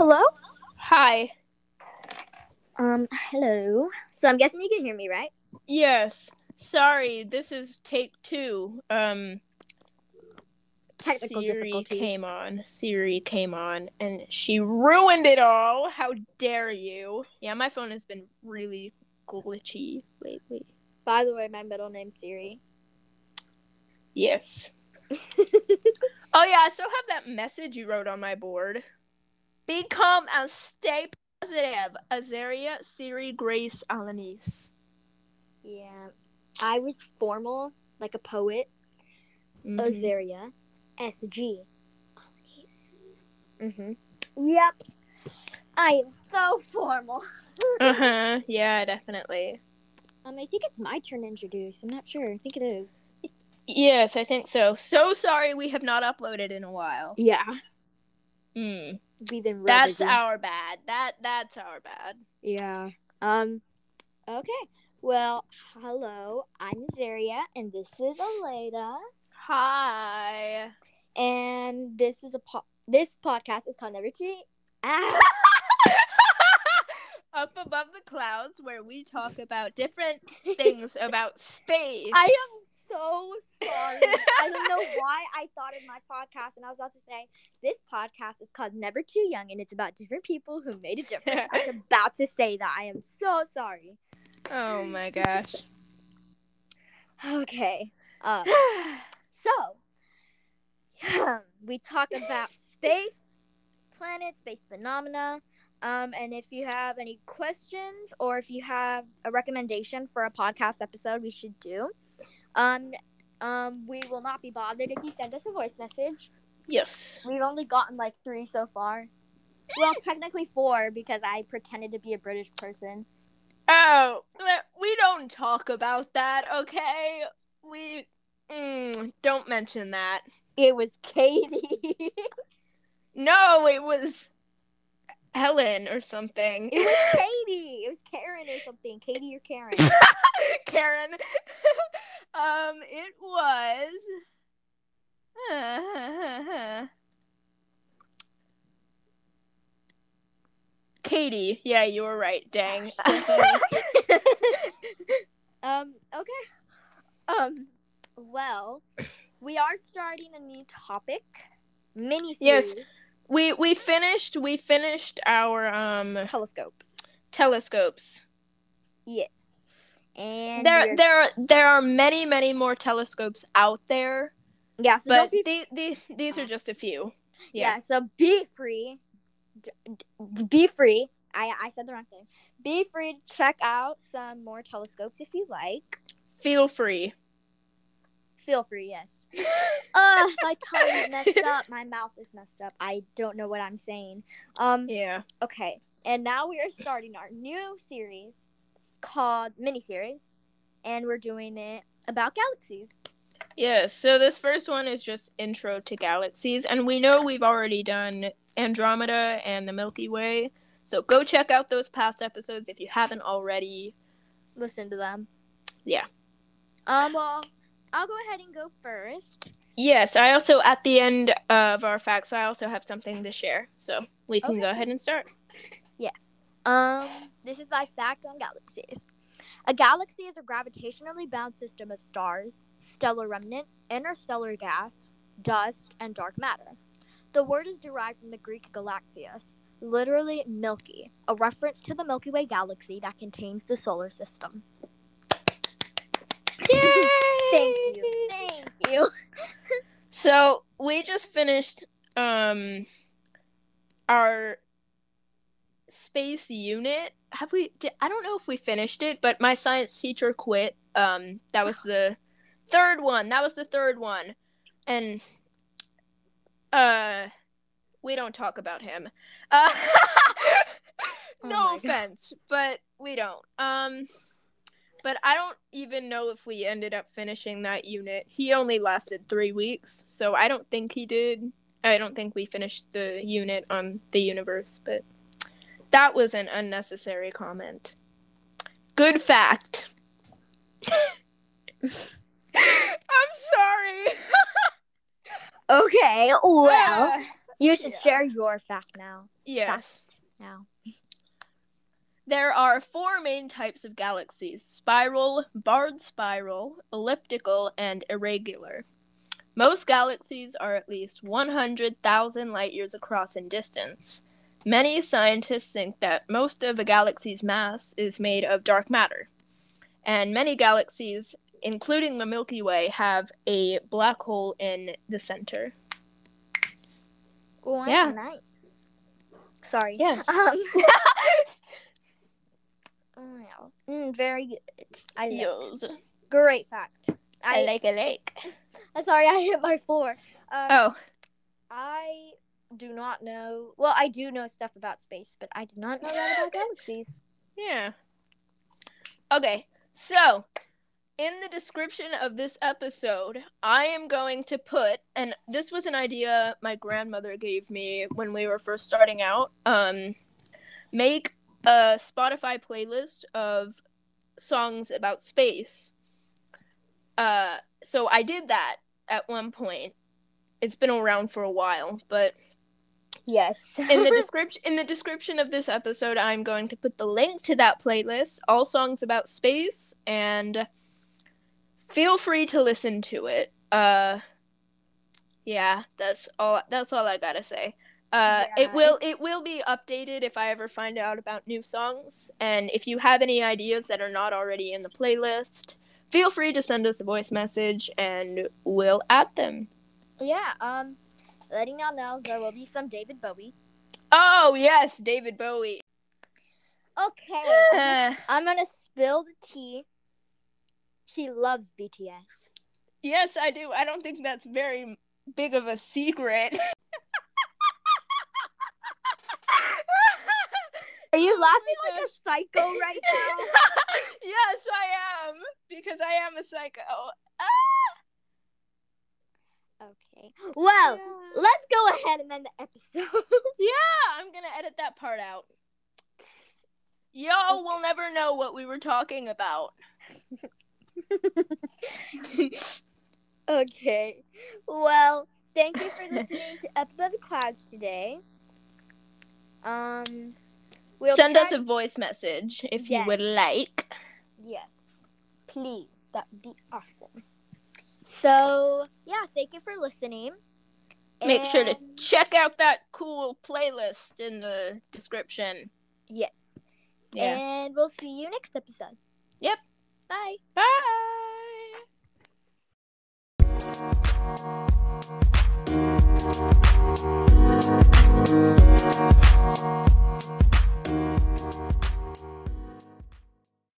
Hello? Hi. Um, hello. So I'm guessing you can hear me, right? Yes. Sorry, this is take two. Um Technical Siri difficulties. came on. Siri came on and she ruined it all. How dare you? Yeah, my phone has been really glitchy lately. By the way, my middle name's Siri. Yes. Oh yeah, I still have that message you wrote on my board. Become and stay positive. Azaria Siri Grace Alanis. yeah. I was formal, like a poet. Mhm. Azaria. SG. Alanis. Mhm. Yep. I am so formal. Uh-huh. Yeah, definitely. Um, I think it's my turn to introduce. I'm not sure. I think it is. Yes, I think so. So sorry we have not uploaded in a while. Yeah. Mm. Been real That's our bad. That that's our bad. Yeah. Um. Okay. Well, hello. I'm Zaria, and this is Aleida, Hi. and this is a po- this podcast is called Never Cheat. Ah. Up above the clouds where we talk about different things about space. I am so sorry. I don't know why I thought in my podcast, and I was about to say this podcast is called Never Too Young, and it's about different people who made a difference. I was about to say that. I am so sorry. Oh my gosh. Okay. Um. So, we talk about space, planets, space phenomena. Um, and if you have any questions or if you have a recommendation for a podcast episode we should do, um, um, we will not be bothered if you send us a voice message. yes. We've only gotten like three so far. Well, technically four because I pretended to be a British person. Oh, we don't talk about that, okay? We mm, don't mention that. It was Katie. No, it was Helen or something. it was Katie. It was Karen or something. Katie or Karen. Karen. Um, it was. Katie. Yeah, you were right. Dang. um. Okay. Um. Well, we are starting a new topic, mini series. Yes. we we finished we finished our um Telescope. telescopes. Yes. And There there are there are many many more telescopes out there, yeah. So but be the, the, these are just a few. yeah. So be free. D- d- be free. I I said the wrong thing. Be free to check out some more telescopes if you like. Feel free. Feel free. Yes. uh, my tongue is messed up. My mouth is messed up. I don't know what I'm saying. Um. Yeah. Okay, and now we are starting our new series called mini series, and we're doing it about galaxies. Yeah, so this first one is just intro to galaxies, and we know we've already done Andromeda and the Milky Way. So go check out those past episodes if you haven't already. Listen to them. Yeah. Um. Well, I'll go ahead and go first. Yes, I also at the end of our facts, I also have something to share. So we can Okay. go ahead and start. Yeah. Um. This is my fact on galaxies. A galaxy is a gravitationally bound system of stars, stellar remnants, interstellar gas, dust, and dark matter. The word is derived from the Greek galaxias, literally milky, a reference to the Milky Way galaxy that contains the solar system. Yay! Thank you. Thank you. So we just finished um our space unit. Have we? Did, I don't know if we finished it, but my science teacher quit. Um, that was the third one. That was the third one, and uh, we don't talk about him. Uh, Oh no God. offense, but we don't. Um. But I don't even know if we ended up finishing that unit. He only lasted three weeks, so I don't think he did. I don't think we finished the unit on the universe, but that was an unnecessary comment. Good fact. I'm sorry. Okay, well, You should Yeah. share your fact now. Yes. Now. There are four main types of galaxies spiral, barred spiral, elliptical, and irregular. Most galaxies are at least 100,000 light years across in distance. Many scientists think that most of a galaxy's mass is made of dark matter. And many galaxies, including the Milky Way, have a black hole in the center. Wow, Yeah. nice. Sorry. Yes. Um. wow. Mm, very good. I like Yes. Great fact. I I, like a lake. I'm sorry, I hit my floor. Um, Oh, I do not know. Well, I do know stuff about space, but I did not know that about galaxies. Yeah. Okay, so in the description of this episode, I am going to put, and this was an idea my grandmother gave me when we were first starting out. Um, make a Spotify playlist of songs about space. Uh, so I did that at one point. It's been around for a while, but Yes. in the description in the description of this episode i'm going to put the link to that playlist all songs about space and feel free to listen to it uh yeah that's all that's all i gotta say uh Yeah, it will it will be updated if i ever find out about new songs and if you have any ideas that are not already in the playlist feel free to send us a voice message and we'll add them yeah. Um, letting y'all know there will be some David Bowie. oh yes david bowie Okay. I'm gonna spill the tea. She loves BTS. Yes, I do. I don't think that's very big of a secret. Are you Oh laughing like a psycho right now? yes, I am. Because I am a psycho. Ah! Okay. Well, yeah. Let's go ahead and end the episode. Yeah, I'm to edit that part out. Y'all will never know what we were talking about. okay. Well, thank you for listening to Up Above the Clouds today. Um, we'll Send us a voice message if you would like. Yes, please. That would be awesome. So, yeah, thank you for listening. Make sure to check out that cool playlist in the description. Yes. Yeah. And we'll see you next episode. Yep. Bye. Bye.